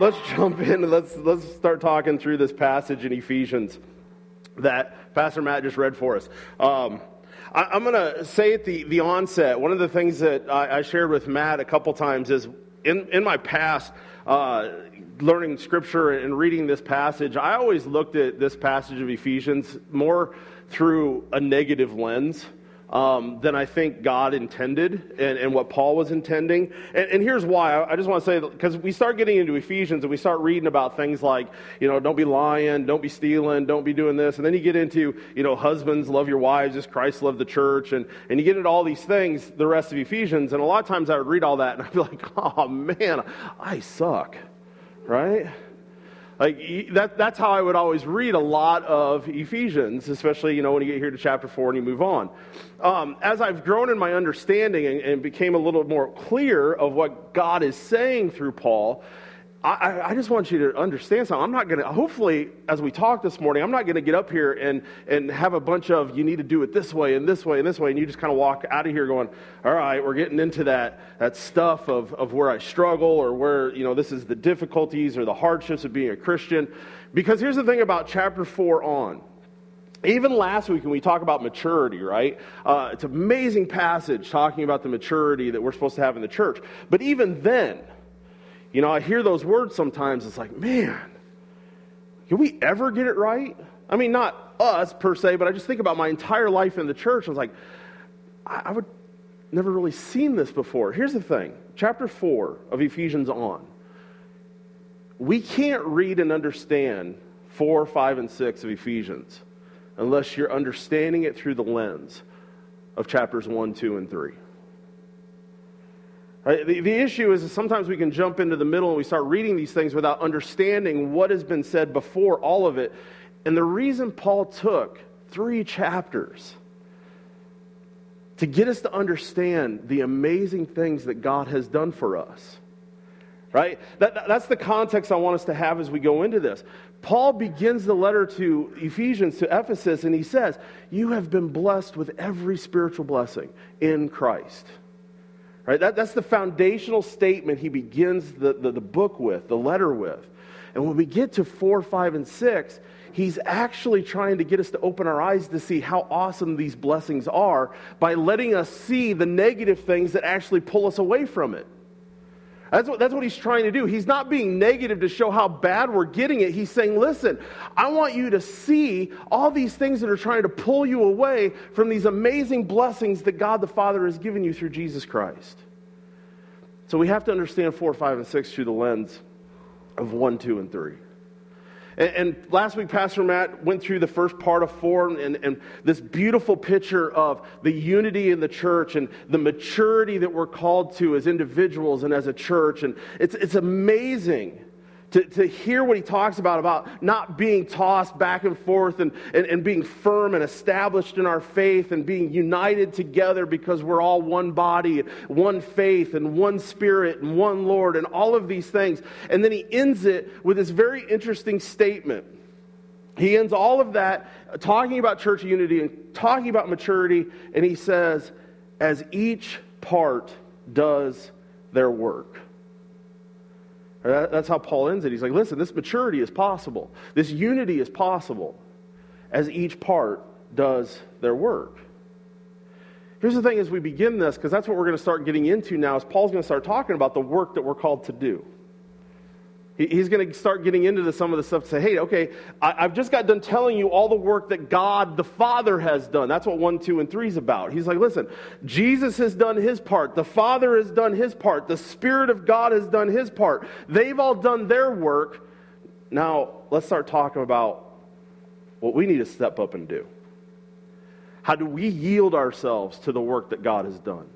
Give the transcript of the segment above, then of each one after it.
let's jump in and let's, let's start talking through this passage in Ephesians that Pastor Matt just read for us. Um, I, am going to say at the, the onset, one of the things that I, I shared with Matt a couple times is in, in my past, uh, learning scripture and reading this passage, I always looked at this passage of Ephesians more through a negative lens um, than I think God intended and, and what Paul was intending. And, and here's why. I, I just want to say, because we start getting into Ephesians and we start reading about things like, you know, don't be lying, don't be stealing, don't be doing this. And then you get into, you know, husbands, love your wives as Christ loved the church. And, and you get into all these things, the rest of Ephesians. And a lot of times I would read all that and I'd be like, oh man, I suck, right? Like that, that's how I would always read a lot of Ephesians, especially you know when you get here to chapter four and you move on. Um, as I've grown in my understanding and, and became a little more clear of what God is saying through Paul, I, I, just want you to understand something. I'm not going to, hopefully, as we talk this morning, I'm not going to get up here and, and have a bunch of, you need to do it this way and this way and this way, and you just kind of walk out of here going, all right, we're getting into that, that stuff of, of where I struggle or where, you know, this is the difficulties or the hardships of being a Christian. Because here's the thing about chapter 4 on. Even last week when we talk about maturity, right? Uh, it's an amazing passage talking about the maturity that we're supposed to have in the church. But even then, you know, I hear those words sometimes. It's like, man, can we ever get it right? I mean, not us per se, but I just think about my entire life in the church. I was like, I, I would never really seen this before. Here's the thing chapter 4 of Ephesians on. We can't read and understand 4, 5, and 6 of Ephesians unless you're understanding it through the lens of chapters 1, 2, and 3. Right? The, the issue is that sometimes we can jump into the middle and we start reading these things without understanding what has been said before all of it. And the reason Paul took three chapters to get us to understand the amazing things that God has done for us. Right? That, that's the context I want us to have as we go into this. Paul begins the letter to Ephesians, to Ephesus, and he says, You have been blessed with every spiritual blessing in Christ. Right? That, that's the foundational statement he begins the, the, the book with, the letter with. And when we get to 4, 5, and 6, he's actually trying to get us to open our eyes to see how awesome these blessings are by letting us see the negative things that actually pull us away from it. That's what, that's what he's trying to do. He's not being negative to show how bad we're getting it. He's saying, listen, I want you to see all these things that are trying to pull you away from these amazing blessings that God the Father has given you through Jesus Christ. So we have to understand 4, 5, and 6 through the lens of 1, 2, and 3. And, last week, Pastor Matt went through the first part of four and, and this beautiful picture of the unity in the church and the maturity that we're called to as individuals and as a church. And it's, it's amazing to, to hear what he talks about, about not being tossed back and forth and, and, and being firm and established in our faith and being united together because we're all one body, one faith, and one spirit, and one Lord, and all of these things. And then he ends it with this very interesting statement. He ends all of that talking about church unity and talking about maturity, and he says, as each part does their work. That's how Paul ends it. He's like, listen, this maturity is possible. This unity is possible as each part does their work. Here's the thing as we begin this, because that's what we're going to start getting into now, is Paul's going to start talking about the work that we're called to do. He's going to start getting into some of the stuff to say, hey, okay, I, have just got done telling you all the work that God the Father has done. That's what 1, 2, and 3 is about. He's like, listen, Jesus has done his part. The Father has done his part. The Spirit of God has done his part. They've all done their work. Now, let's start talking about what we need to step up and do. How do we yield ourselves to the work that God has done?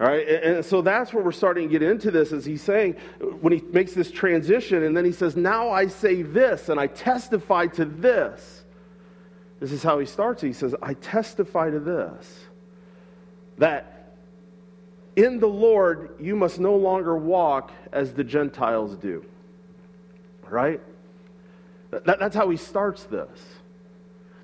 All right, and so that's where we're starting to get into this, is he's saying, when he makes this transition, and then he says, Now I say this, and I testify to this. This is how he starts. He says, I testify to this, that in the Lord you must no longer walk as the Gentiles do. Right? That, that's how he starts this.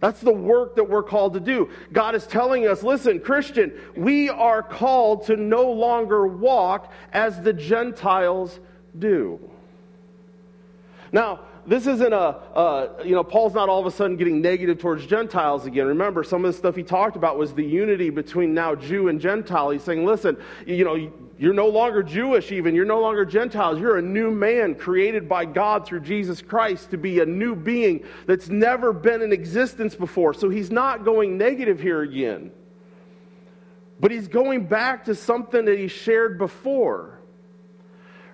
That's the work that we're called to do. God is telling us, listen, Christian, we are called to no longer walk as the Gentiles do. Now, this isn't a, you know, Paul's not all of a sudden getting negative towards Gentiles again. Remember, some of the stuff he talked about was the unity between now Jew and Gentile. He's saying, listen, you know, you're no longer Jewish, even. You're no longer Gentiles. You're a new man created by God through Jesus Christ to be a new being that's never been in existence before. So he's not going negative here again. But he's going back to something that he shared before.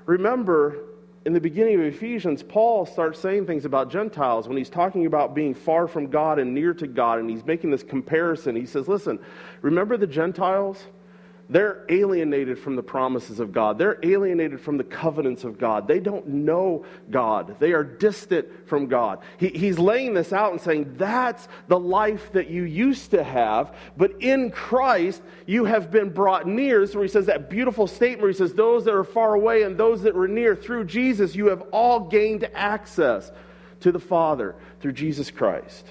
Remember, in the beginning of Ephesians, Paul starts saying things about Gentiles when he's talking about being far from God and near to God, and he's making this comparison. He says, Listen, remember the Gentiles? They're alienated from the promises of God. They're alienated from the covenants of God. They don't know God. They are distant from God. He, he's laying this out and saying, That's the life that you used to have, but in Christ you have been brought near. Where he says that beautiful statement where he says, Those that are far away and those that were near, through Jesus, you have all gained access to the Father through Jesus Christ.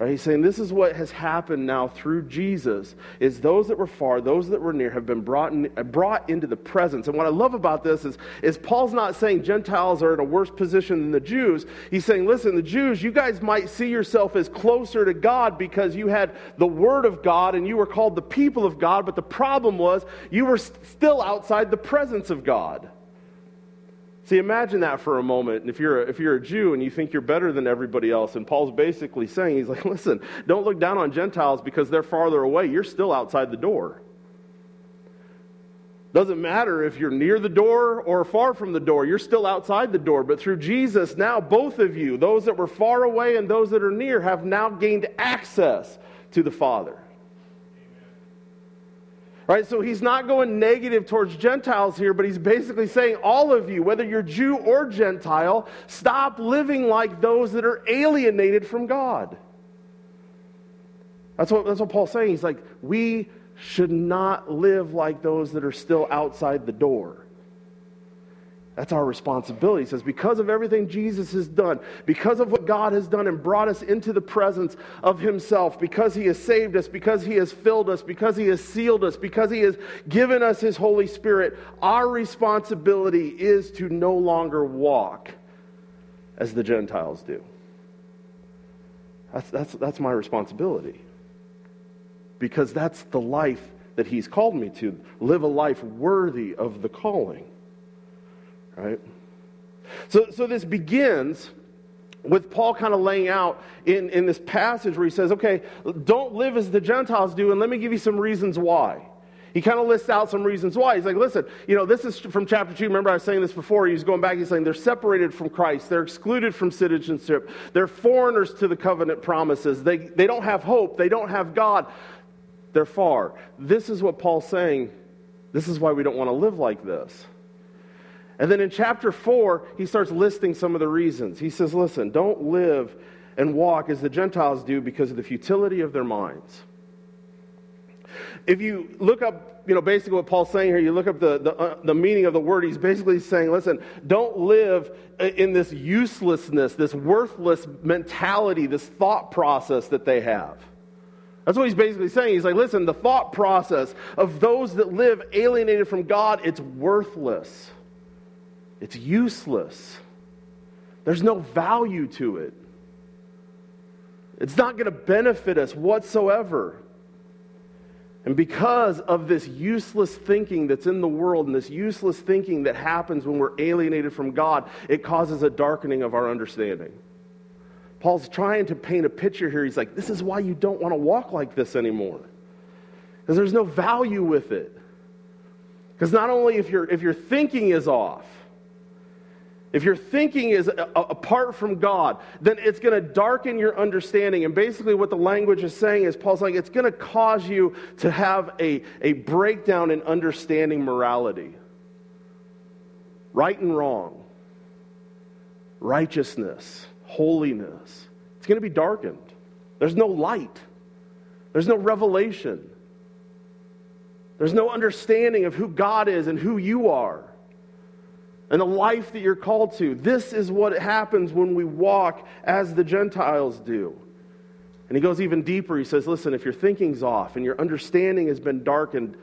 Right? He's saying this is what has happened now through Jesus is those that were far, those that were near have been brought, in, brought into the presence. And what I love about this is, is Paul's not saying Gentiles are in a worse position than the Jews. He's saying, listen, the Jews, you guys might see yourself as closer to God because you had the Word of God and you were called the people of God, but the problem was you were still outside the presence of God. See, imagine that for a moment. And If you're, a, if you're a Jew and you think you're better than everybody else, and Paul's basically saying, he's like, listen, don't look down on Gentiles because they're farther away. You're still outside the door. Doesn't matter if you're near the door or far from the door, you're still outside the door. But through Jesus, now both of you, those that were far away and those that are near, have now gained access to the Father. Right? So he's not going negative towards Gentiles here, but he's basically saying, all of you, whether you're Jew or Gentile, stop living like those that are alienated from God. That's what, that's what Paul's saying. He's like, we should not live like those that are still outside the door. That's our responsibility. He says, because of everything Jesus has done, because of what God has done and brought us into the presence of Himself, because He has saved us, because He has filled us, because He has sealed us, because He has given us His Holy Spirit, our responsibility is to no longer walk as the Gentiles do. That's, that's, that's my responsibility. Because that's the life that He's called me to live a life worthy of the calling right? So, so this begins with Paul kind of laying out in, in this passage where he says, okay, don't live as the Gentiles do, and let me give you some reasons why. He kind of lists out some reasons why. He's like, listen, you know, this is from chapter 2. Remember, I was saying this before. He's going back. He's saying they're separated from Christ. They're excluded from citizenship. They're foreigners to the covenant promises. They, they don't have hope. They don't have God. They're far. This is what Paul's saying. This is why we don't want to live like this. And then in chapter 4, he starts listing some of the reasons. He says, Listen, don't live and walk as the Gentiles do because of the futility of their minds. If you look up, you know, basically what Paul's saying here, you look up the, the, uh, the meaning of the word, he's basically saying, listen, don't live in this uselessness, this worthless mentality, this thought process that they have. That's what he's basically saying. He's like, listen, the thought process of those that live alienated from God, it's worthless. It's useless. There's no value to it. It's not going to benefit us whatsoever. And because of this useless thinking that's in the world and this useless thinking that happens when we're alienated from God, it causes a darkening of our understanding. Paul's trying to paint a picture here. He's like, this is why you don't want to walk like this anymore. Because there's no value with it. Because not only if, your if your thinking is off, if your thinking is apart from God, then it's going to darken your understanding. And basically, what the language is saying is Paul's saying it's going to cause you to have a, a breakdown in understanding morality right and wrong, righteousness, holiness. It's going to be darkened. There's no light, there's no revelation, there's no understanding of who God is and who you are and the life that you're called to. This is what happens when we walk as the Gentiles do. And he goes even deeper. He says, Listen, if your thinking's off and your understanding has been darkened,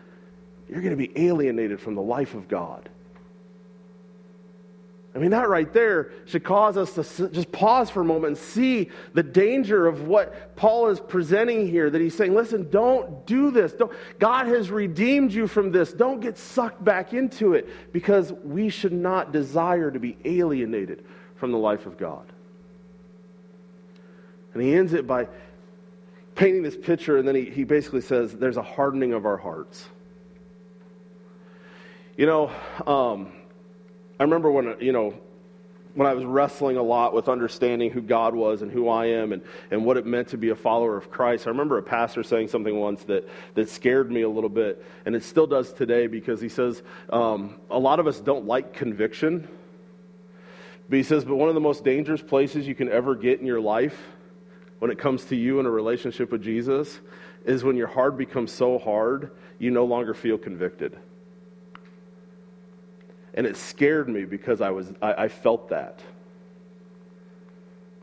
you're going to be alienated from the life of God. I mean, that right there should cause us to just pause for a moment and see the danger of what Paul is presenting here. That he's saying, listen, don't do this. Don't, God has redeemed you from this. Don't get sucked back into it because we should not desire to be alienated from the life of God. And he ends it by painting this picture, and then he, he basically says, there's a hardening of our hearts. You know, um, I remember when, you know, when I was wrestling a lot with understanding who God was and who I am and, and what it meant to be a follower of Christ, I remember a pastor saying something once that, that scared me a little bit, and it still does today because he says um, a lot of us don't like conviction. But he says, but one of the most dangerous places you can ever get in your life when it comes to you in a relationship with Jesus is when your heart becomes so hard you no longer feel convicted. And it scared me because I, was, I, I felt that.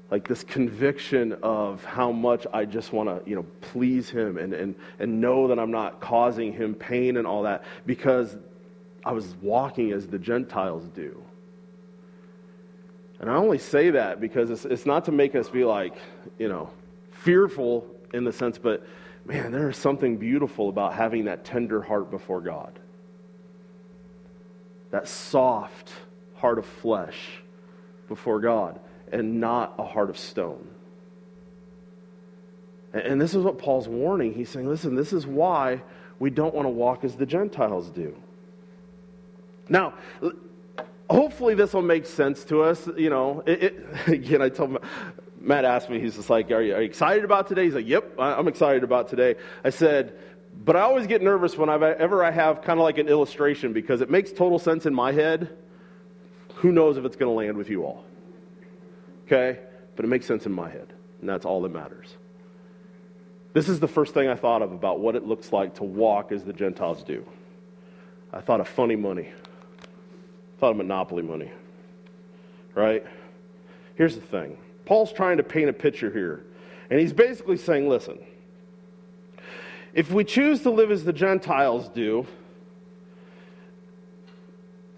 Like this conviction of how much I just want to, you know, please him and, and, and know that I'm not causing him pain and all that because I was walking as the Gentiles do. And I only say that because it's, it's not to make us be like, you know, fearful in the sense, but man, there is something beautiful about having that tender heart before God that soft heart of flesh before God and not a heart of stone. And this is what Paul's warning. He's saying, listen, this is why we don't want to walk as the Gentiles do. Now, hopefully this will make sense to us. You know, it, it, again, I told Matt asked me, he's just like, are you, are you excited about today? He's like, yep, I'm excited about today. I said, but I always get nervous whenever I have kind of like an illustration because it makes total sense in my head. Who knows if it's going to land with you all? Okay? But it makes sense in my head, and that's all that matters. This is the first thing I thought of about what it looks like to walk as the Gentiles do. I thought of funny money. I thought of monopoly money. Right? Here's the thing. Paul's trying to paint a picture here. And he's basically saying, listen, if we choose to live as the Gentiles do,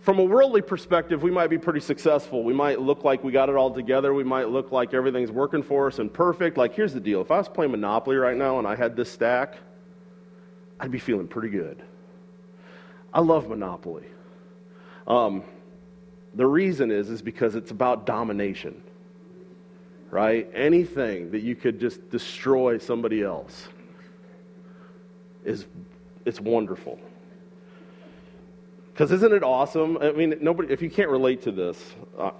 from a worldly perspective, we might be pretty successful. We might look like we got it all together. We might look like everything's working for us and perfect. Like, here's the deal if I was playing Monopoly right now and I had this stack, I'd be feeling pretty good. I love Monopoly. Um, the reason is, is because it's about domination, right? Anything that you could just destroy somebody else is it's wonderful. Because isn't it awesome? I mean, nobody. If you can't relate to this, uh,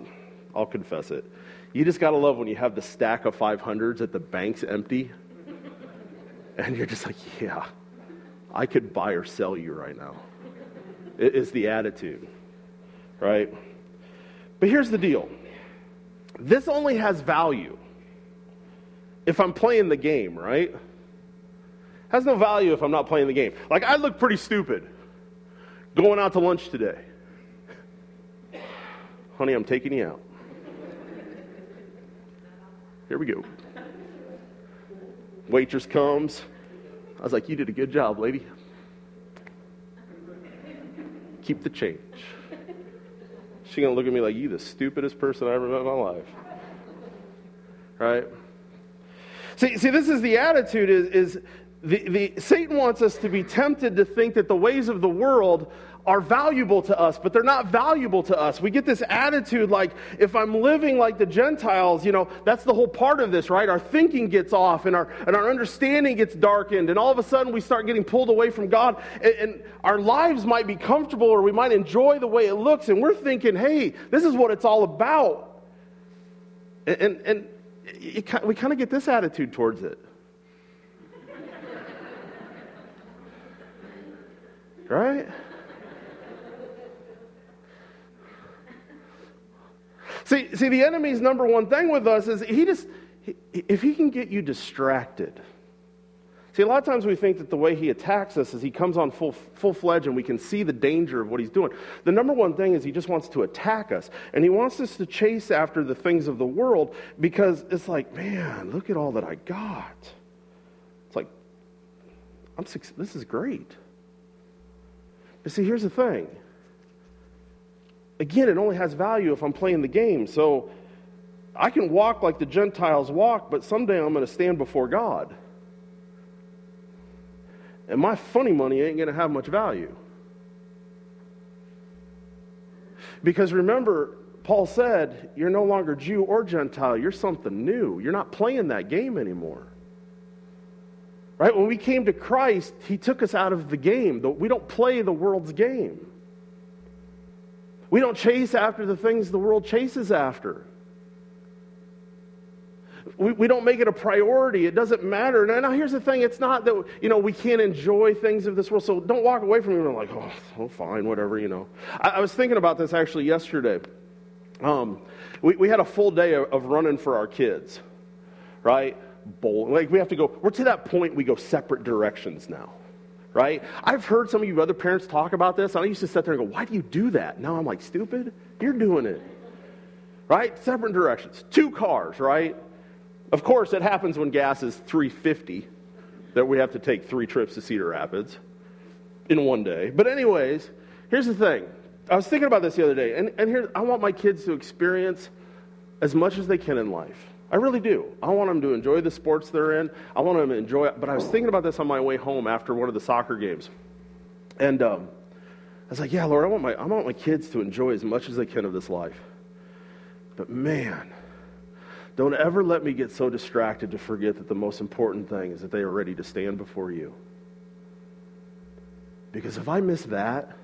I'll confess it. You just gotta love when you have the stack of 500s at the bank's empty, and you're just like, yeah, I could buy or sell you right now. It is the attitude, right? But here's the deal. This only has value if I'm playing the game, right? Has no value if I'm not playing the game. Like, I look pretty stupid going out to lunch today. Honey, I'm taking you out. Here we go. Waitress comes. I was like, You did a good job, lady. Keep the change. She gonna look at me like you the stupidest person I ever met in my life. Right? See, see, this is the attitude is, is the, the, Satan wants us to be tempted to think that the ways of the world are valuable to us, but they're not valuable to us. We get this attitude like, if I'm living like the Gentiles, you know, that's the whole part of this, right? Our thinking gets off and our, and our understanding gets darkened, and all of a sudden we start getting pulled away from God, and, and our lives might be comfortable or we might enjoy the way it looks, and we're thinking, hey, this is what it's all about. And, and, and it, we kind of get this attitude towards it. Right? See, see, the enemy's number one thing with us is he just, if he can get you distracted. See, a lot of times we think that the way he attacks us is he comes on full, full fledged and we can see the danger of what he's doing. The number one thing is he just wants to attack us. And he wants us to chase after the things of the world because it's like, man, look at all that I got. It's like, I'm, this is great. But see, here's the thing again, it only has value if I'm playing the game. So I can walk like the Gentiles walk, but someday I'm going to stand before God. And my funny money ain't going to have much value. Because remember, Paul said, You're no longer Jew or Gentile. You're something new. You're not playing that game anymore. Right? When we came to Christ, He took us out of the game. We don't play the world's game. We don't chase after the things the world chases after. We, we don't make it a priority. It doesn't matter. Now, now, here's the thing it's not that, you know, we can't enjoy things of this world. So don't walk away from it and like, oh, oh fine, whatever, you know. I, I was thinking about this actually yesterday. Um, we, we had a full day of, of running for our kids, right? Bowl. Like we have to go, we're to that point we go separate directions now right? I've heard some of you other parents talk about this. I used to sit there and go, why do you do that? Now I'm like, stupid? You're doing it. Right? Separate directions. Two cars, right? Of course, it happens when gas is 350 that we have to take three trips to Cedar Rapids in one day. But, anyways, here's the thing. I was thinking about this the other day, and, and here, I want my kids to experience as much as they can in life. I really do. I want them to enjoy the sports they're in. I want them to enjoy it. But I was thinking about this on my way home after one of the soccer games. And um, I was like, yeah, Lord, I want, my, I want my kids to enjoy as much as they can of this life. But man, don't ever let me get so distracted to forget that the most important thing is that they are ready to stand before you. Because if I miss that,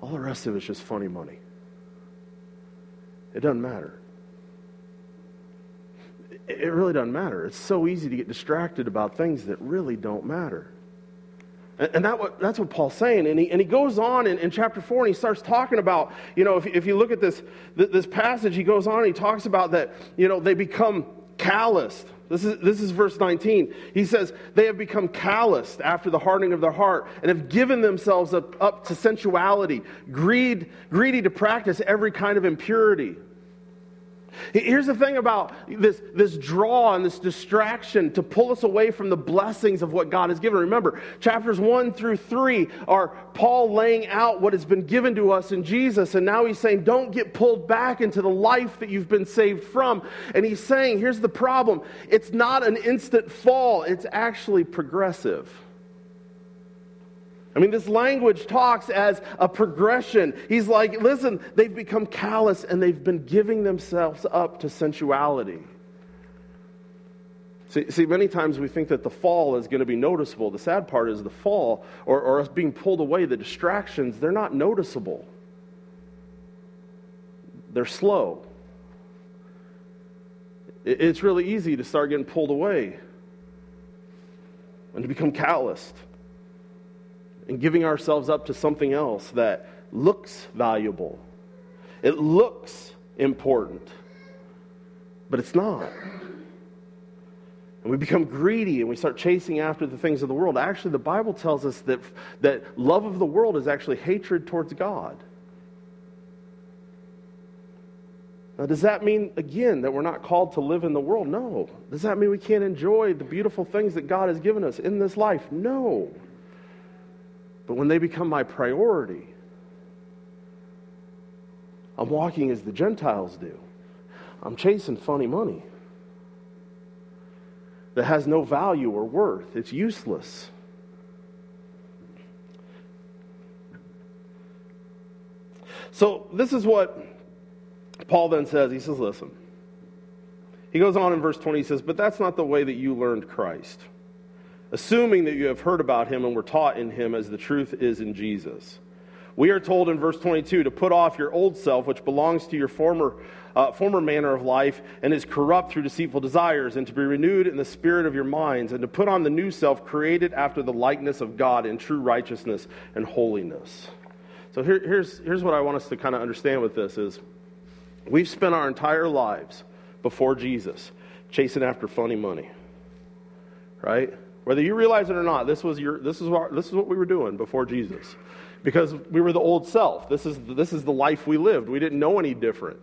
all the rest of it's just funny money. It doesn't matter it really doesn't matter. It's so easy to get distracted about things that really don't matter. And that that's what Paul's saying. And he, and he goes on in, in chapter 4 and he starts talking about, you know, if, if you look at this, this passage, he goes on and he talks about that, you know, they become calloused. This is, this is verse 19. He says, They have become calloused after the hardening of their heart and have given themselves up, up to sensuality, greed, greedy to practice every kind of impurity. Here's the thing about this, this draw and this distraction to pull us away from the blessings of what God has given. Remember, chapters 1 through 3 are Paul laying out what has been given to us in Jesus. And now he's saying, don't get pulled back into the life that you've been saved from. And he's saying, here's the problem it's not an instant fall, it's actually progressive. I mean, this language talks as a progression. He's like, listen, they've become callous and they've been giving themselves up to sensuality. See, see, many times we think that the fall is going to be noticeable. The sad part is the fall, or, or us being pulled away, the distractions, they're not noticeable. They're slow. It's really easy to start getting pulled away and to become calloused and giving ourselves up to something else that looks valuable. It looks important, but it's not. And we become greedy and we start chasing after the things of the world. Actually, the Bible tells us that, that love of the world is actually hatred towards God. Now, does that mean, again, that we're not called to live in the world? No. Does that mean we can't enjoy the beautiful things that God has given us in this life? No. But when they become my priority, I'm walking as the Gentiles do. I'm chasing funny money that has no value or worth, it's useless. So, this is what Paul then says. He says, Listen. He goes on in verse 20, he says, But that's not the way that you learned Christ assuming that you have heard about him and were taught in him as the truth is in Jesus. We are told in verse 22 to put off your old self, which belongs to your former, uh, former manner of life and is corrupt through deceitful desires, and to be renewed in the spirit of your minds, and to put on the new self created after the likeness of God in true righteousness and holiness. So here, here's, here's what I want us to kind of understand with this is we've spent our entire lives before Jesus chasing after funny money, right? Whether you realize it or not, this, was your, this, is what, this is what we were doing before Jesus. Because we were the old self. This is, this is the life we lived. We didn't know any different.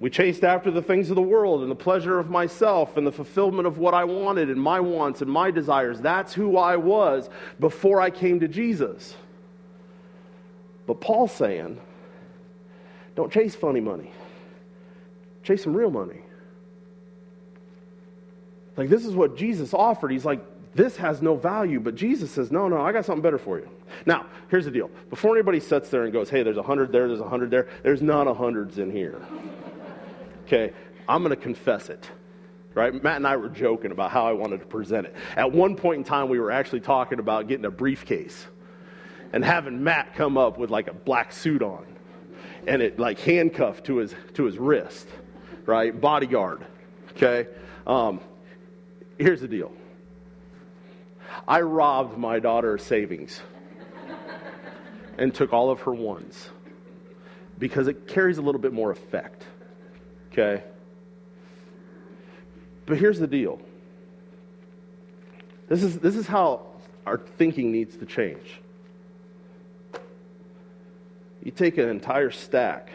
We chased after the things of the world and the pleasure of myself and the fulfillment of what I wanted and my wants and my desires. That's who I was before I came to Jesus. But Paul's saying, don't chase funny money, chase some real money. Like, this is what Jesus offered. He's like, this has no value. But Jesus says, no, no, I got something better for you. Now, here's the deal. Before anybody sits there and goes, hey, there's a hundred there, there's a hundred there, there's not a hundreds in here. Okay, I'm going to confess it. Right? Matt and I were joking about how I wanted to present it. At one point in time, we were actually talking about getting a briefcase and having Matt come up with like a black suit on and it like handcuffed to his to his wrist, right? Bodyguard. Okay. Um, here's the deal. I robbed my daughter's savings and took all of her ones because it carries a little bit more effect. Okay? But here's the deal. This is, this is how our thinking needs to change. You take an entire stack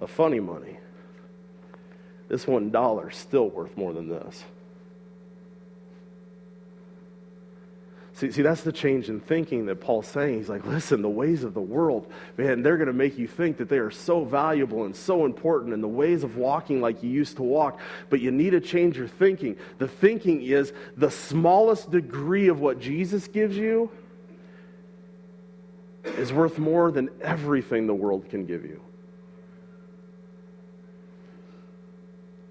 of funny money, this one dollar is still worth more than this. See, see, that's the change in thinking that Paul's saying. He's like, listen, the ways of the world, man, they're going to make you think that they are so valuable and so important, and the ways of walking like you used to walk, but you need to change your thinking. The thinking is the smallest degree of what Jesus gives you is worth more than everything the world can give you.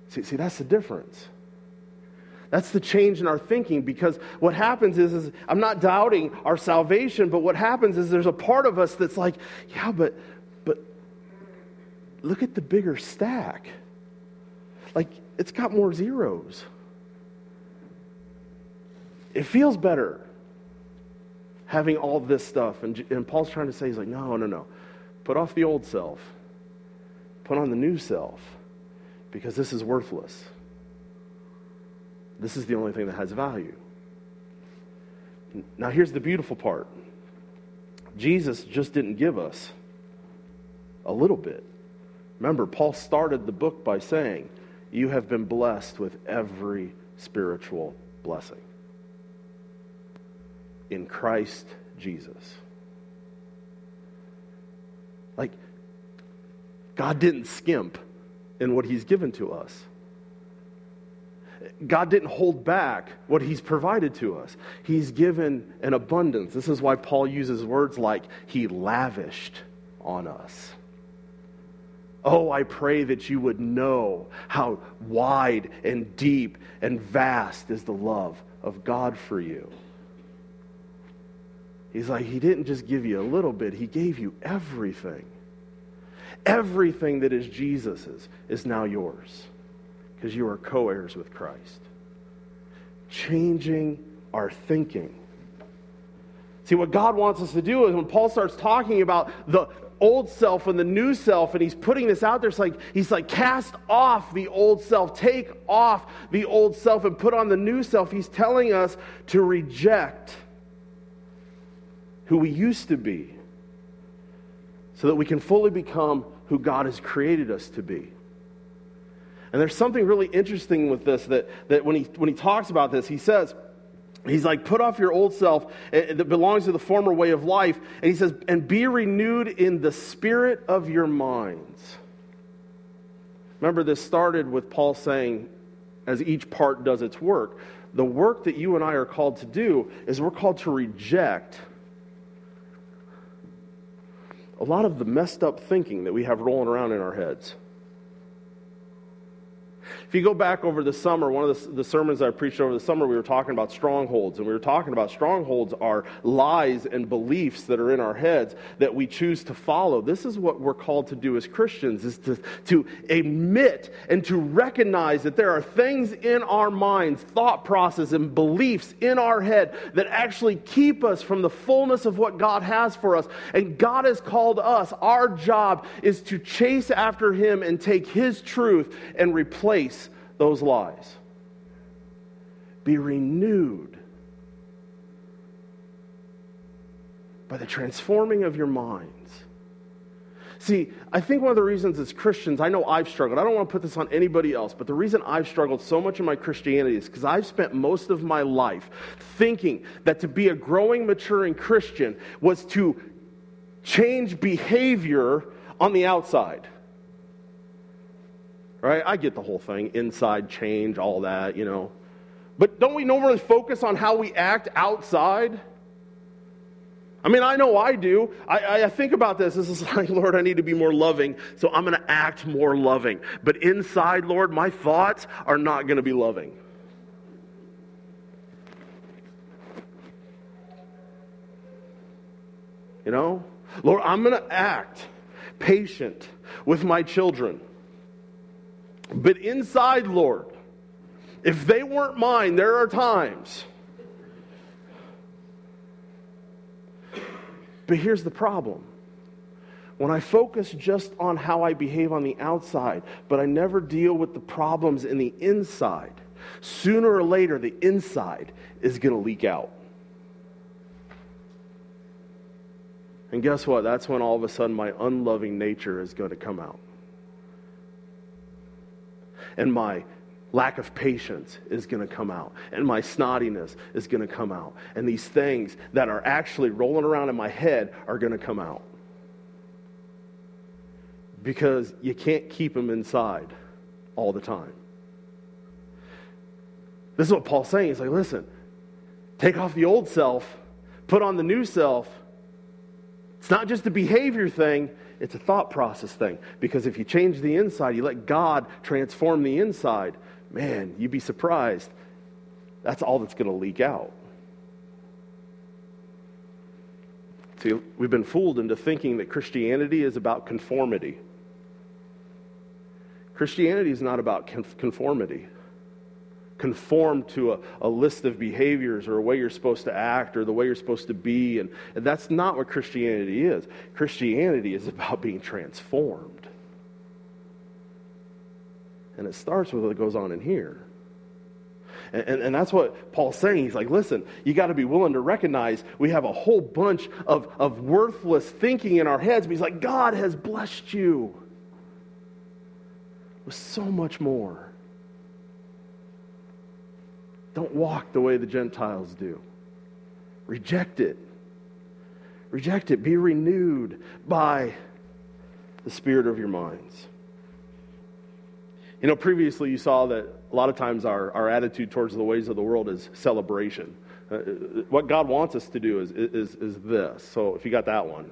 See, see that's the difference. That's the change in our thinking because what happens is, is I'm not doubting our salvation, but what happens is there's a part of us that's like, yeah, but but look at the bigger stack. Like it's got more zeros. It feels better having all this stuff. And, and Paul's trying to say, he's like, no, no, no. Put off the old self, put on the new self, because this is worthless. This is the only thing that has value. Now, here's the beautiful part Jesus just didn't give us a little bit. Remember, Paul started the book by saying, You have been blessed with every spiritual blessing in Christ Jesus. Like, God didn't skimp in what He's given to us. God didn't hold back what He's provided to us. He's given an abundance. This is why Paul uses words like, He lavished on us. Oh, I pray that you would know how wide and deep and vast is the love of God for you. He's like, He didn't just give you a little bit, He gave you everything. Everything that is Jesus's is now yours because you are co heirs with Christ. Changing our thinking. See, what God wants us to do is when Paul starts talking about the old self and the new self, and he's putting this out there, it's like he's like, cast off the old self, take off the old self, and put on the new self. He's telling us to reject who we used to be so that we can fully become who God has created us to be. And there's something really interesting with this that, that when, he, when he talks about this, he says, He's like, put off your old self eh, that belongs to the former way of life. And he says, and be renewed in the spirit of your minds. Remember, this started with Paul saying, as each part does its work, the work that you and I are called to do is we're called to reject a lot of the messed up thinking that we have rolling around in our heads. If you go back over the summer, one of the, the, sermons I preached over the summer, we were talking about strongholds. And we were talking about strongholds are lies and beliefs that are in our heads that we choose to follow. This is what we're called to do as Christians, is to, to admit and to recognize that there are things in our minds, thought process and beliefs in our head that actually keep us from the fullness of what God has for us. And God has called us, our job is to chase after Him and take His truth and replace those lies. Be renewed by the transforming of your minds. See, I think one of the reasons as Christians, I know I've struggled. I don't want to put this on anybody else, but the reason I've struggled so much in my Christianity is because I've spent most of my life thinking that to be a growing, maturing Christian was to change behavior on the outside. Right? I get the whole thing inside change, all that, you know. But don't we normally focus on how we act outside? I mean, I know I do. I, I, think about this. This is like, Lord, I need to be more loving, so I'm going to act more loving. But inside, Lord, my thoughts are not going to be loving. You know? Lord, I'm going to act patient with my children. But inside, Lord, if they weren't mine, there are times. But here's the problem. When I focus just on how I behave on the outside, but I never deal with the problems in the inside, sooner or later the inside is going to leak out. And guess what? That's when all of a sudden my unloving nature is going to come out. And my lack of patience is going to come out. And my snottiness is going to come out. And these things that are actually rolling around in my head are going to come out. Because you can't keep them inside all the time. This is what Paul's saying. He's like, listen, take off the old self, put on the new self it's not just a behavior thing, it's a thought process thing. Because if you change the inside, you let God transform the inside, man, you'd be surprised. That's all that's going to leak out. See, we've been fooled into thinking that Christianity is about conformity. Christianity is not about conformity conform to a, a, list of behaviors or a way you're supposed to act or the way you're supposed to be. And, and that's not what Christianity is. Christianity is about being transformed. And it starts with what goes on in here. And, and, and, that's what Paul's saying. He's like, listen, you got to be willing to recognize we have a whole bunch of, of worthless thinking in our heads. But he's like, God has blessed you with so much more. Don't walk the way the Gentiles do. Reject it. Reject it. Be renewed by the spirit of your minds. You know, previously you saw that a lot of times our, our attitude towards the ways of the world is celebration. Uh, uh what God wants us to do is, is, is this. So if you got that one,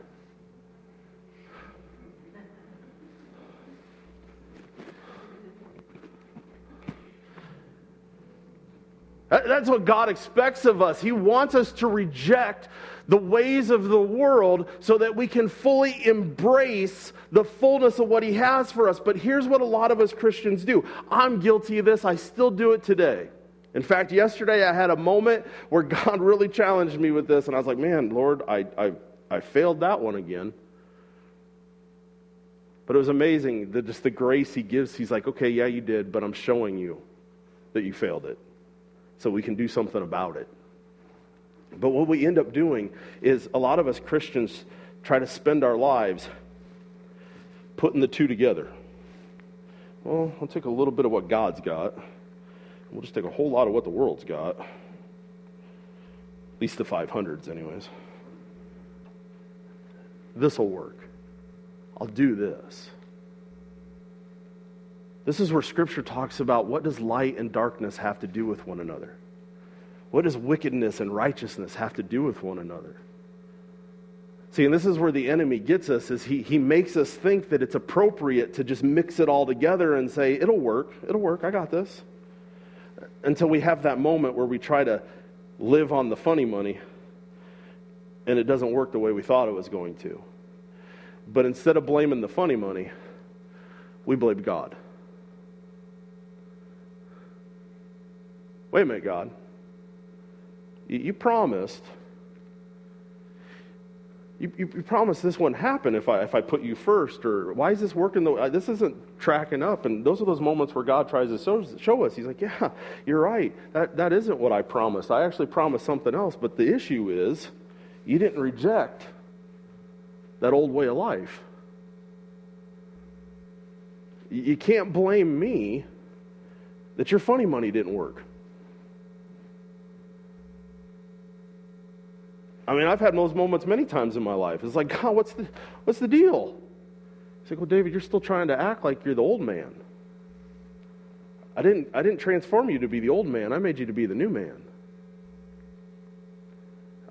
That's what God expects of us. He wants us to reject the ways of the world so that we can fully embrace the fullness of what He has for us. But here's what a lot of us Christians do I'm guilty of this, I still do it today. In fact, yesterday I had a moment where God really challenged me with this, and I was like, man, Lord, I, I, I failed that one again. But it was amazing that just the grace He gives. He's like, okay, yeah, you did, but I'm showing you that you failed it so we can do something about it. But what we end up doing is a lot of us Christians try to spend our lives putting the two together. Well, I'll take a little bit of what God's got. We'll just take a whole lot of what the world's got. At least the 500s, anyways. This will work. I'll do this. This is where Scripture talks about what does light and darkness have to do with one another? What does wickedness and righteousness have to do with one another? See, and this is where the enemy gets us, is he, he makes us think that it's appropriate to just mix it all together and say, it'll work, it'll work, I got this. Until we have that moment where we try to live on the funny money and it doesn't work the way we thought it was going to. But instead of blaming the funny money, we blame God. Wait a minute, God. You, promised. You, you, you, promised this wouldn't happen if I, if I put you first, or why is this working? The, uh, this isn't tracking up. And those are those moments where God tries to show, show us. He's like, Yeah, you're right. That, that isn't what I promised. I actually promised something else. But the issue is, you didn't reject that old way of life. You can't blame me that your funny money didn't work. I mean, I've had those moments many times in my life. It's like, God, what's the, what's the deal? He's like, well, David, you're still trying to act like you're the old man. I didn't, I didn't transform you to be the old man. I made you to be the new man.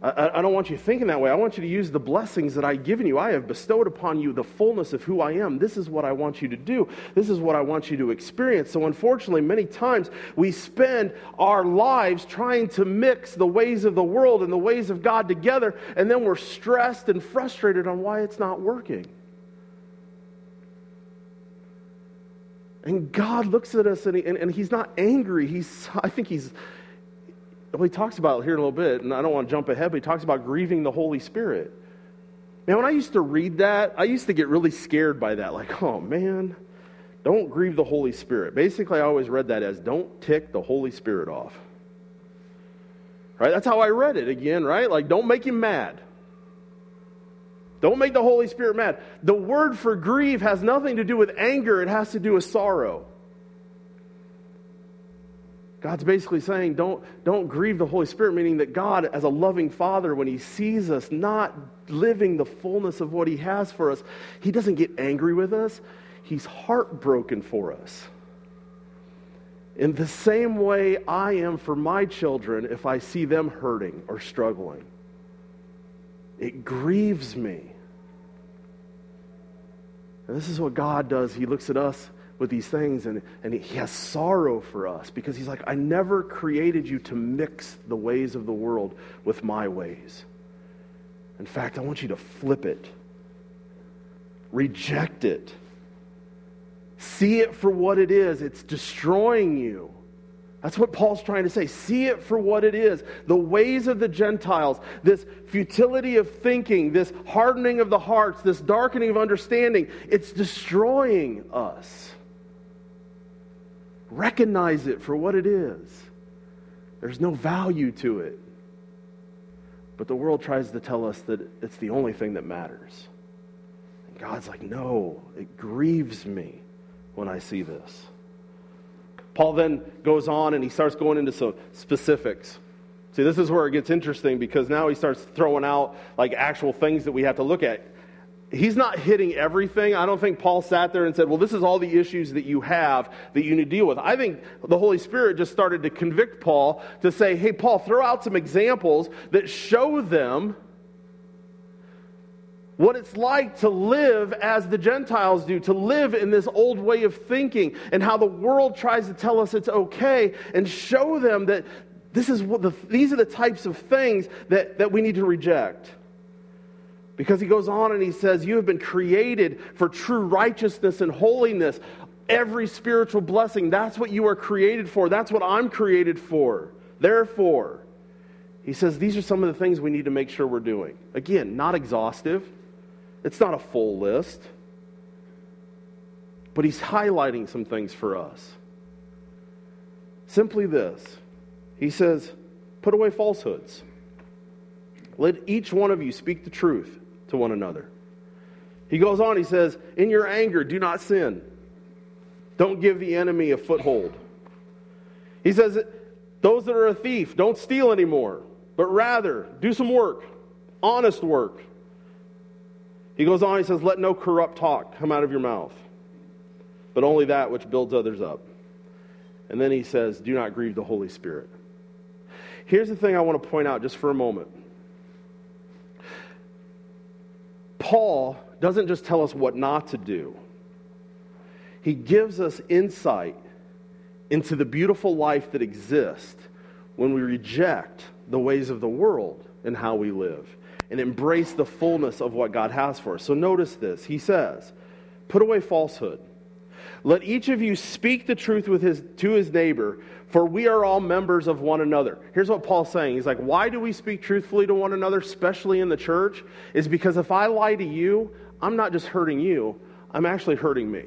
I, I, don't want you thinking that way. I want you to use the blessings that I've given you. I have bestowed upon you the fullness of who I am. This is what I want you to do. This is what I want you to experience. So, unfortunately, many times we spend our lives trying to mix the ways of the world and the ways of God together, and then we're stressed and frustrated on why it's not working. And God looks at us and, he, and, and, He's not angry. He's, I think He's, well, He talks about here in a little bit, and I don't want to jump ahead, but He talks about grieving the Holy Spirit. Man, when I used to read that, I used to get really scared by that. Like, oh man, don't grieve the Holy Spirit. Basically, I always read that as don't tick the Holy Spirit off. Right? That's how I read it again, right? Like, don't make him mad. Don't make the Holy Spirit mad. The word for grieve has nothing to do with anger, it has to do with sorrow. God's basically saying, don't, don't grieve the Holy Spirit, meaning that God, as a loving Father, when He sees us not living the fullness of what He has for us, He doesn't get angry with us. He's heartbroken for us. In the same way I am for my children if I see them hurting or struggling. It grieves me. And this is what God does. He looks at us with these things and, and he has sorrow for us because he's like, I never created you to mix the ways of the world with my ways. In fact, I want you to flip it, reject it, see it for what it is. It's destroying you. That's what Paul's trying to say. See it for what it is. The ways of the Gentiles, this futility of thinking, this hardening of the hearts, this darkening of understanding, it's destroying us. Recognize it for what it is. There's no value to it. But the world tries to tell us that it's the only thing that matters. And God's like, no, it grieves me when I see this. Paul then goes on and he starts going into some specifics. See, this is where it gets interesting because now he starts throwing out like actual things that we have to look at. He's not hitting everything. I don't think Paul sat there and said, Well, this is all the issues that you have that you need to deal with. I think the Holy Spirit just started to convict Paul to say, Hey, Paul, throw out some examples that show them what it's like to live as the Gentiles do, to live in this old way of thinking, and how the world tries to tell us it's okay, and show them that this is what the, these are the types of things that, that we need to reject. Because he goes on and he says, You have been created for true righteousness and holiness. Every spiritual blessing, that's what you are created for. That's what I'm created for. Therefore, he says, These are some of the things we need to make sure we're doing. Again, not exhaustive. It's not a full list, but he's highlighting some things for us. Simply this He says, Put away falsehoods. Let each one of you speak the truth to one another. He goes on, he says, In your anger, do not sin. Don't give the enemy a foothold. He says, Those that are a thief, don't steal anymore, but rather do some work, honest work he goes on, he says, Let no corrupt talk come out of your mouth, but only that which builds others up. And then he says, Do not grieve the Holy Spirit. Here's the thing I want to point out just for a moment. Paul doesn't just tell us what not to do, he gives us insight into the beautiful life that exists when we reject the ways of the world and how we live and embrace the fullness of what God has for us. So notice this. He says, Put away falsehood. Let each of you speak the truth with his, to his neighbor, for we are all members of one another. Here's what Paul's saying. He's like, Why do we speak truthfully to one another, especially in the church? Is because if I lie to you, I'm not just hurting you, I'm actually hurting me.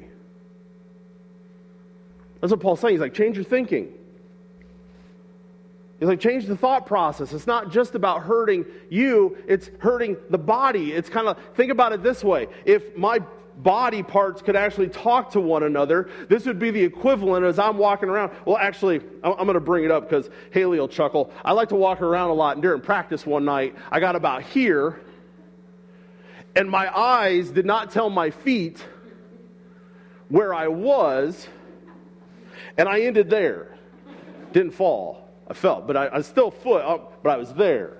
That's what Paul's saying. He's like, Change your thinking. He's like, change the thought process. It's not just about hurting you, it's hurting the body. It's kind of, think about it this way. If my body parts could actually talk to one another, this would be the equivalent as I'm walking around. Well, actually, I'm going to bring it up because Haley will chuckle. I like to walk around a lot, and during practice one night, I got about here, and my eyes did not tell my feet where I was, and I ended there. Didn't fall. I fell, but I, I still foot up, but I was there.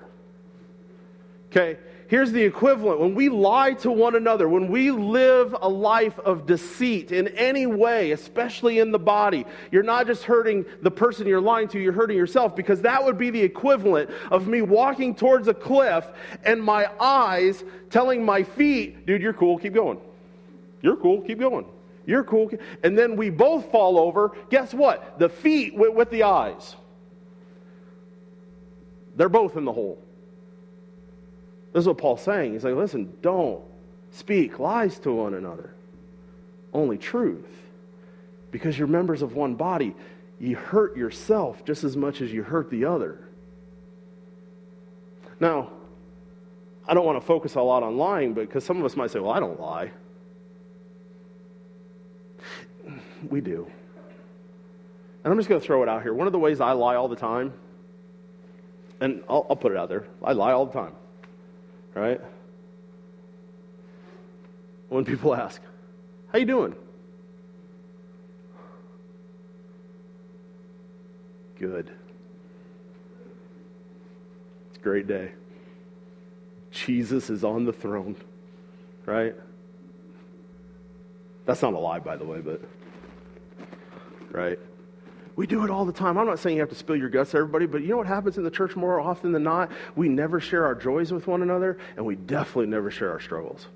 Okay? Here's the equivalent. When we lie to one another, when we live a life of deceit in any way, especially in the body, you're not just hurting the person you're lying to, you're hurting yourself because that would be the equivalent of me walking towards a cliff and my eyes telling my feet, dude, you're cool, keep going. You're cool, keep going. You're cool. And then we both fall over. Guess what? The feet went with the eyes. They're both in the hole. This is what Paul's saying. He's like, listen, don't speak lies to one another, only truth. Because you're members of one body, you hurt yourself just as much as you hurt the other. Now, I don't want to focus a lot on lying, because some of us might say, well, I don't lie. We do. And I'm just going to throw it out here. One of the ways I lie all the time and I'll, I'll put it out there. I lie all the time, right? When people ask, "How you doing?" Good. It's a great day. Jesus is on the throne, right? That's not a lie, by the way, but right? We do it all the time. I'm not saying you have to spill your guts to everybody, but you know what happens in the church more often than not? We never share our joys with one another, and we definitely never share our struggles.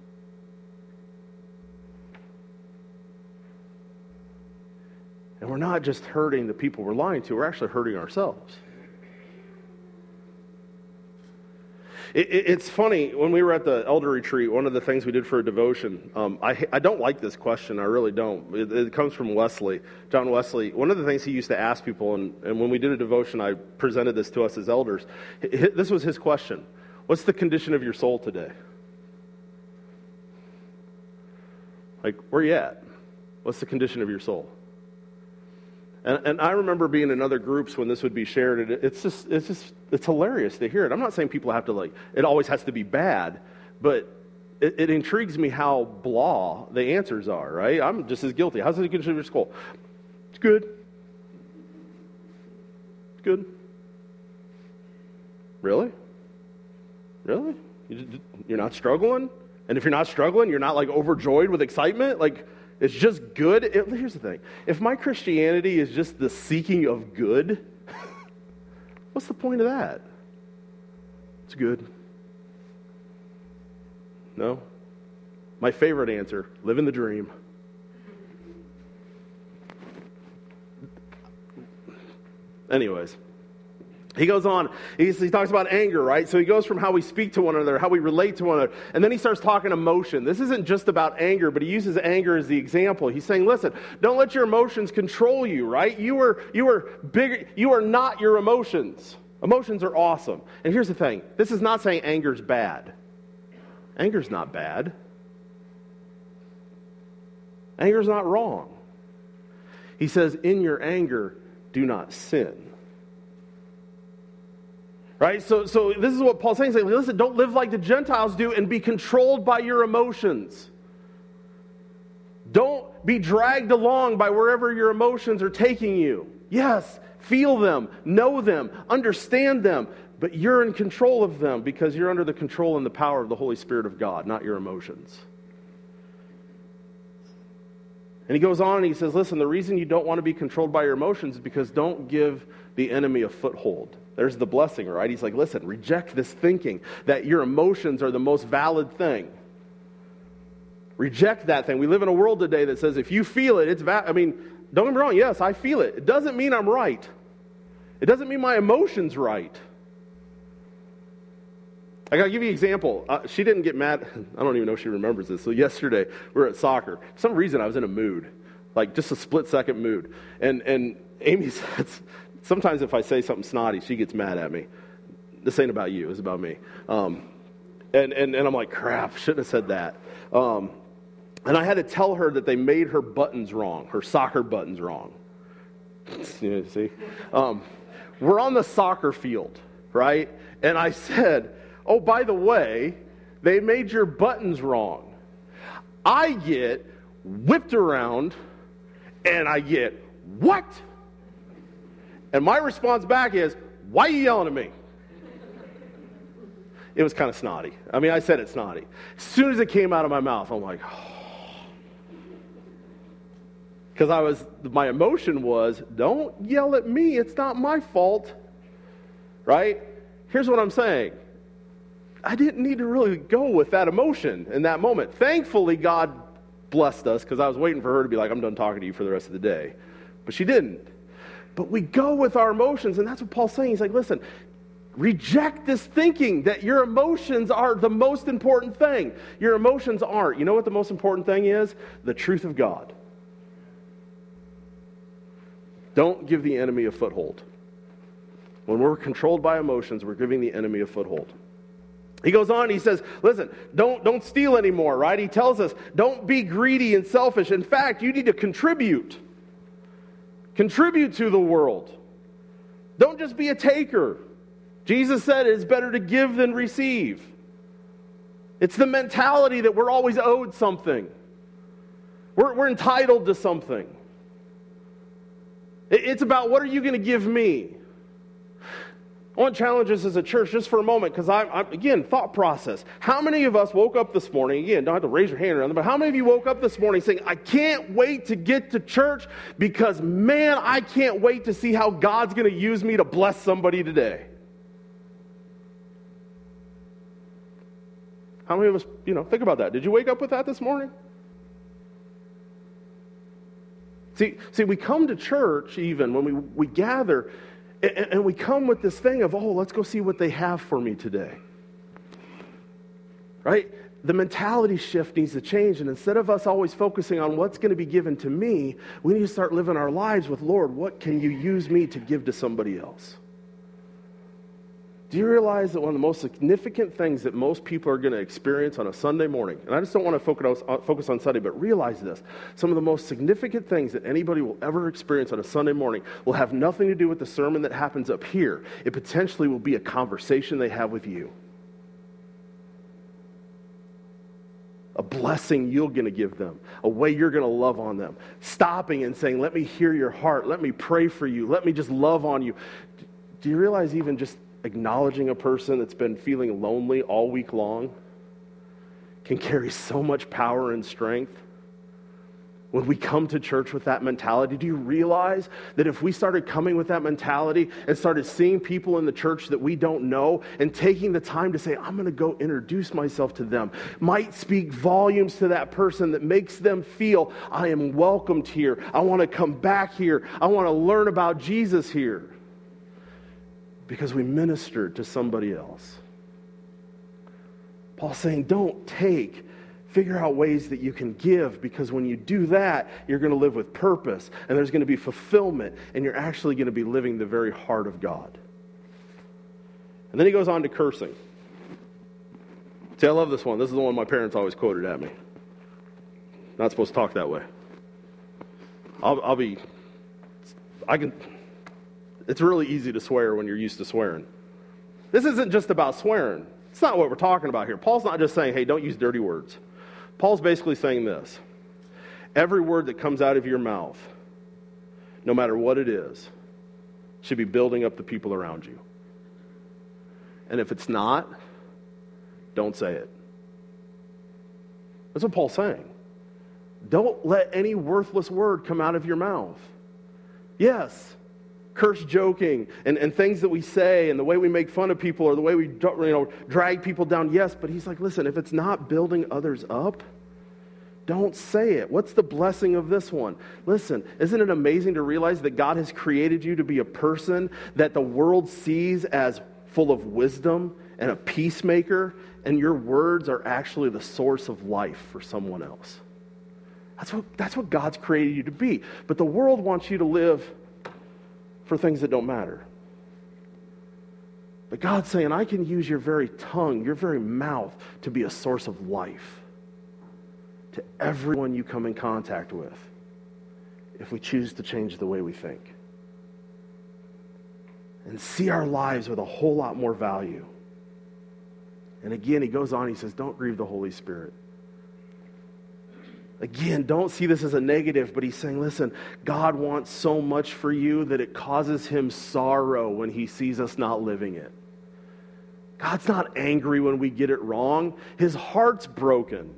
And we're not just hurting the people we're lying to, we're actually hurting ourselves. It, it, it's funny, when we were at the elder retreat, one of the things we did for a devotion, um, I, I don't like this question, I really don't. It, it, comes from Wesley, John Wesley. One of the things he used to ask people, and, and when we did a devotion, I presented this to us as elders. This was his question What's the condition of your soul today? Like, where you at? What's the condition of your soul? And, and, I remember being in other groups when this would be shared. It's just, it's just, it's hilarious to hear it. I'm not saying people have to like, it always has to be bad, but it, it intrigues me how blah the answers are, right? I'm just as guilty. How's it good to your school? It's good. It's good. Really? Really? You're not struggling? And if you're not struggling, you're not like overjoyed with excitement? Like, it's just good. It, here's the thing if my Christianity is just the seeking of good, what's the point of that? It's good. No? My favorite answer living the dream. Anyways. He goes on, he talks about anger, right? So he goes from how we speak to one another, how we relate to one another, and then he starts talking emotion. This isn't just about anger, but he uses anger as the example. He's saying, listen, don't let your emotions control you, right? You are, you are big, you are not your emotions. Emotions are awesome. And here's the thing this is not saying anger's bad. Anger's not bad. Anger's not wrong. He says, in your anger, do not sin. Right? So, so this is what Paul's saying. He's saying, listen, don't live like the Gentiles do and be controlled by your emotions. Don't be dragged along by wherever your emotions are taking you. Yes, feel them, know them, understand them, but you're in control of them because you're under the control and the power of the Holy Spirit of God, not your emotions. And he goes on and he says, Listen, the reason you don't want to be controlled by your emotions is because don't give the enemy a foothold. There's the blessing, right? He's like, listen, reject this thinking that your emotions are the most valid thing. Reject that thing. We live in a world today that says if you feel it, it's valid. I mean, don't get me wrong, yes, I feel it. It doesn't mean I'm right. It doesn't mean my emotion's right. I got to give you an example. Uh, she didn't get mad. I don't even know if she remembers this. So, yesterday, we were at soccer. For some reason, I was in a mood, like just a split second mood. And, and Amy says, Sometimes if I say something snotty, she gets mad at me. This ain't about you, it's about me. Um, and, and, and I'm like, crap, shouldn't have said that. Um, and I had to tell her that they made her buttons wrong, her soccer buttons wrong. you see? Um, we're on the soccer field, right? And I said, oh, by the way, they made your buttons wrong. I get whipped around and I get, what? And my response back is, why are you yelling at me? It was kind of snotty. I mean, I said it snotty. As soon as it came out of my mouth, I'm like, oh. Because I was, my emotion was, don't yell at me. It's not my fault. Right? Here's what I'm saying I didn't need to really go with that emotion in that moment. Thankfully, God blessed us because I was waiting for her to be like, I'm done talking to you for the rest of the day. But she didn't. But we go with our emotions, and that's what Paul's saying. He's like, listen, reject this thinking that your emotions are the most important thing. Your emotions aren't. You know what the most important thing is? The truth of God. Don't give the enemy a foothold. When we're controlled by emotions, we're giving the enemy a foothold. He goes on, he says, listen, don't, don't steal anymore, right? He tells us, don't be greedy and selfish. In fact, you need to contribute. Contribute to the world. Don't just be a taker. Jesus said it's better to give than receive. It's the mentality that we're always owed something, we're, we're entitled to something. It's about what are you going to give me? I want to challenge us as a church just for a moment because I'm, I'm, again, thought process. How many of us woke up this morning, again, don't have to raise your hand around them, but how many of you woke up this morning saying, I can't wait to get to church because, man, I can't wait to see how God's going to use me to bless somebody today? How many of us, you know, think about that? Did you wake up with that this morning? See, see, we come to church even when we, we gather and, and we come with this thing of, oh, let's go see what they have for me today. Right? The mentality shift needs to change. And instead of us always focusing on what's going to be given to me, we need to start living our lives with, Lord, what can you use me to give to somebody else? Do you realize that one of the most significant things that most people are going to experience on a Sunday morning, and I just don't want to focus on, uh, focus on Sunday, but realize this some of the most significant things that anybody will ever experience on a Sunday morning will have nothing to do with the sermon that happens up here. It potentially will be a conversation they have with you. a blessing you're going to give them, a way you're going to love on them. Stopping and saying, Let me hear your heart. Let me pray for you. Let me just love on you. Do you realize even just acknowledging a person that's been feeling lonely all week long can carry so much power and strength. When we come to church with that mentality, do you realize that if we started coming with that mentality and started seeing people in the church that we don't know and taking the time to say, I'm going to go introduce myself to them, might speak volumes to that person that makes them feel, I am welcomed here. I want to come back here. I want to learn about Jesus here because we ministered to somebody else. Paul's saying, don't take. Figure out ways that you can give because when you do that, you're going to live with purpose and there's going to be fulfillment and you're actually going to be living the very heart of God. And then he goes on to cursing. See, I love this one. This is the one my parents always quoted at me. Not supposed to talk that way. I'll, I'll be, I can, it's really easy to swear when you're used to swearing. This isn't just about swearing. It's not what we're talking about here. Paul's not just saying, hey, don't use dirty words. Paul's basically saying this every word that comes out of your mouth, no matter what it is, should be building up the people around you. And if it's not, don't say it. That's what Paul's saying. Don't let any worthless word come out of your mouth. Yes, curse joking and, and things that we say and the way we make fun of people or the way we you know, drag people down. Yes, but he's like, listen, if it's not building others up, don't say it. What's the blessing of this one? Listen, isn't it amazing to realize that God has created you to be a person that the world sees as full of wisdom and a peacemaker, and your words are actually the source of life for someone else? That's what, that's what God's created you to be. But the world wants you to live for things that don't matter. But God's saying, I can use your very tongue, your very mouth, to be a source of life to everyone you come in contact with if we choose to change the way we think and see our lives with a whole lot more value. And again, he goes on, he says, Don't grieve the Holy Spirit. Again, don't see this as a negative, but he's saying, listen, God wants so much for you that it causes him sorrow when he sees us not living it. God's not angry when we get it wrong, his heart's broken.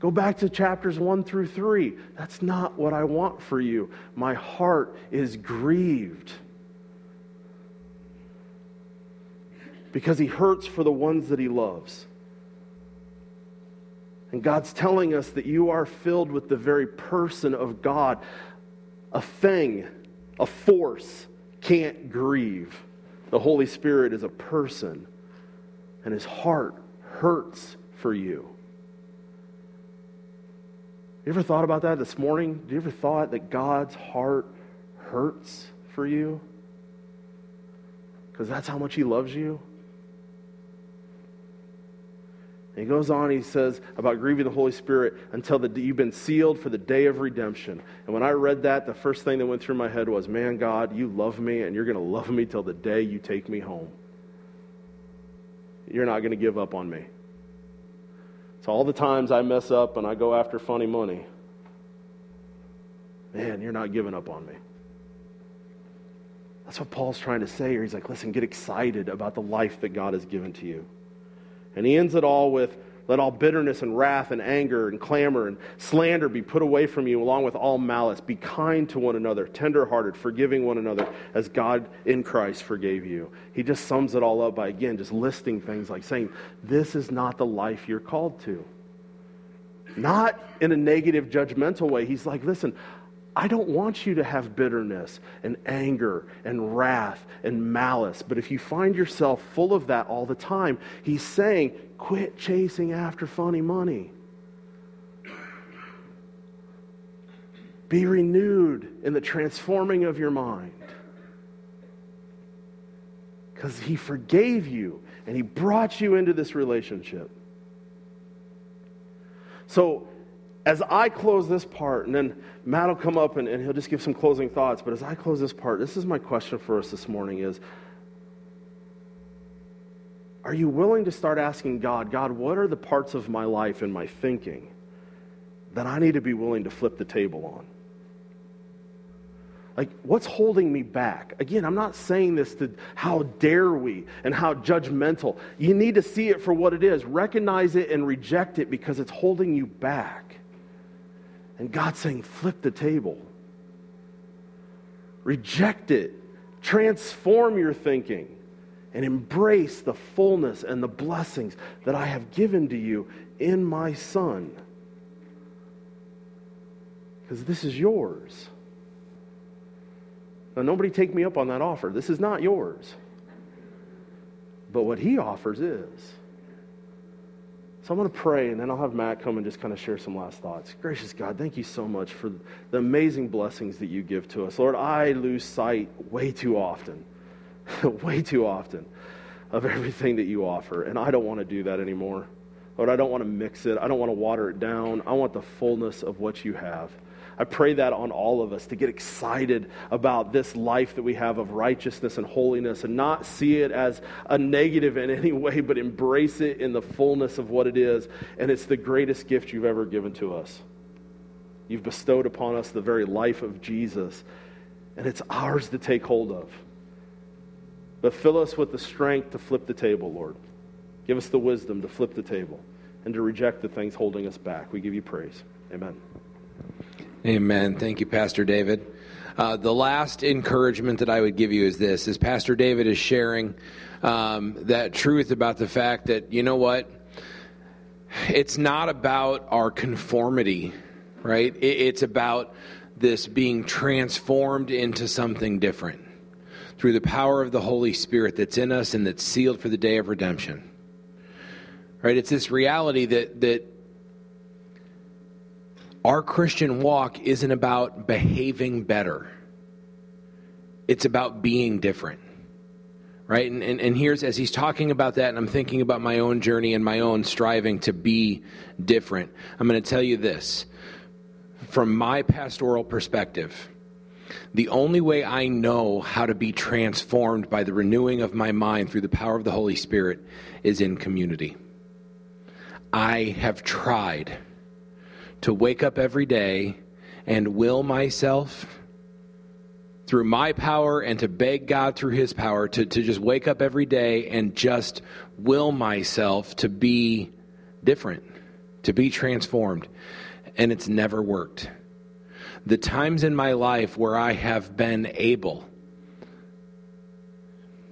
Go back to chapters 1 through 3. That's not what I want for you. My heart is grieved. Because he hurts for the ones that he loves. And God's telling us that you are filled with the very person of God. A thing, a force, can't grieve. The Holy Spirit is a person, and his heart hurts for you. You ever thought about that this morning? Do you ever thought that God's heart hurts for you? Because that's how much He loves you. And he goes on, he says about grieving the Holy Spirit until the, you've been sealed for the day of redemption. And when I read that, the first thing that went through my head was, man, God, you love me, and you're going to love me till the day you take me home. You're not going to give up on me. So all the times I mess up and I go after funny money, man, you're not giving up on me. That's what Paul's trying to say here. He's like, listen, get excited about the life that God has given to you. And he ends it all with let all bitterness and wrath and anger and clamor and slander be put away from you, along with all malice. Be kind to one another, tenderhearted, forgiving one another, as God in Christ forgave you. He just sums it all up by, again, just listing things like saying, This is not the life you're called to. Not in a negative, judgmental way. He's like, Listen, I don't want you to have bitterness and anger and wrath and malice. But if you find yourself full of that all the time, he's saying, quit chasing after funny money. Be renewed in the transforming of your mind. Because he forgave you and he brought you into this relationship. So, as I close this part, and then Matt will come up and, and, he'll just give some closing thoughts. But as I close this part, this is my question for us this morning is, are you willing to start asking God, God, what are the parts of my life and my thinking that I need to be willing to flip the table on? Like, what's holding me back? Again, I'm not saying this to how dare we and how judgmental. You need to see it for what it is, recognize it and reject it because it's holding you back. And God's saying, flip the table. Reject it. Transform your thinking and embrace the fullness and the blessings that I have given to you in my Son. Because this is yours. Now, nobody take me up on that offer. This is not yours. But what He offers is. So I'm going to pray, and then I'll have Matt come and just kind of share some last thoughts. Gracious God, thank you so much for the amazing blessings that you give to us. Lord, I lose sight way too often, way too often, of everything that you offer, and I don't want to do that anymore. Lord, I don't want to mix it. I don't want to water it down. I want the fullness of what you have. I pray that on all of us to get excited about this life that we have of righteousness and holiness and not see it as a negative in any way, but embrace it in the fullness of what it is. And it's the greatest gift you've ever given to us. You've bestowed upon us the very life of Jesus, and it's ours to take hold of. But fill us with the strength to flip the table, Lord. Give us the wisdom to flip the table and to reject the things holding us back. We give you praise. Amen. Amen. Thank you, Pastor David. Uh, the last encouragement that I would give you is this: is Pastor David is sharing um, that truth about the fact that you know what, it's not about our conformity, right? It, it's about this being transformed into something different through the power of the Holy Spirit that's in us and that's sealed for the day of redemption. Right? It's this reality that that our Christian walk isn't about behaving better. it's about being different right? And, and, and here's, as he's talking about that, and I'm thinking about my own journey and my own striving to be different, I'm going to tell you this. From my pastoral perspective, the only way I know how to be transformed by the renewing of my mind through the power of the Holy Spirit is in community. I have tried to wake up every day and will myself through my power and to beg God through his power to, to just wake up every day and just will myself to be different, to be transformed. And it's never worked. The times in my life where I have been able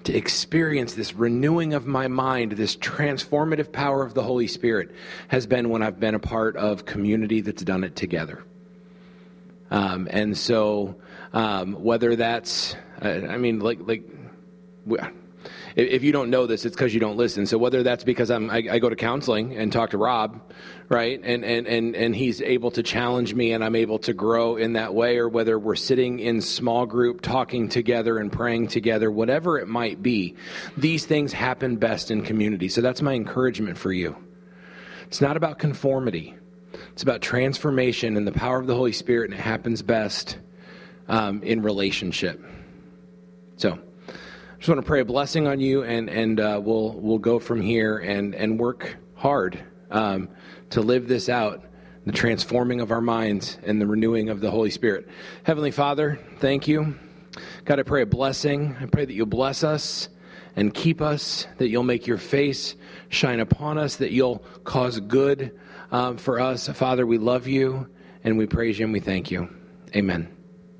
to experience this renewing of my mind, this transformative power of the Holy Spirit, has been when I've been a part of community that's done it together. Um, and so, um, whether that's, uh, I mean, like, like, if you don't know this, it's because you don't listen. So whether that's because I'm, I, I, go to counseling and talk to Rob, right, and, and, and, and he's able to challenge me and I'm able to grow in that way, or whether we're sitting in small group talking together and praying together, whatever it might be, these things happen best in community. So that's my encouragement for you. It's not about conformity. It's about transformation and the power of the Holy Spirit, and it happens best um, in relationship. So, just want to pray a blessing on you, and and uh, we'll we'll go from here and and work hard um, to live this out, the transforming of our minds and the renewing of the Holy Spirit. Heavenly Father, thank you. God, I pray a blessing. I pray that you'll bless us and keep us, that you'll make your face shine upon us, that you'll cause good um, for us. Father, we love you and we praise you and we thank you. Amen.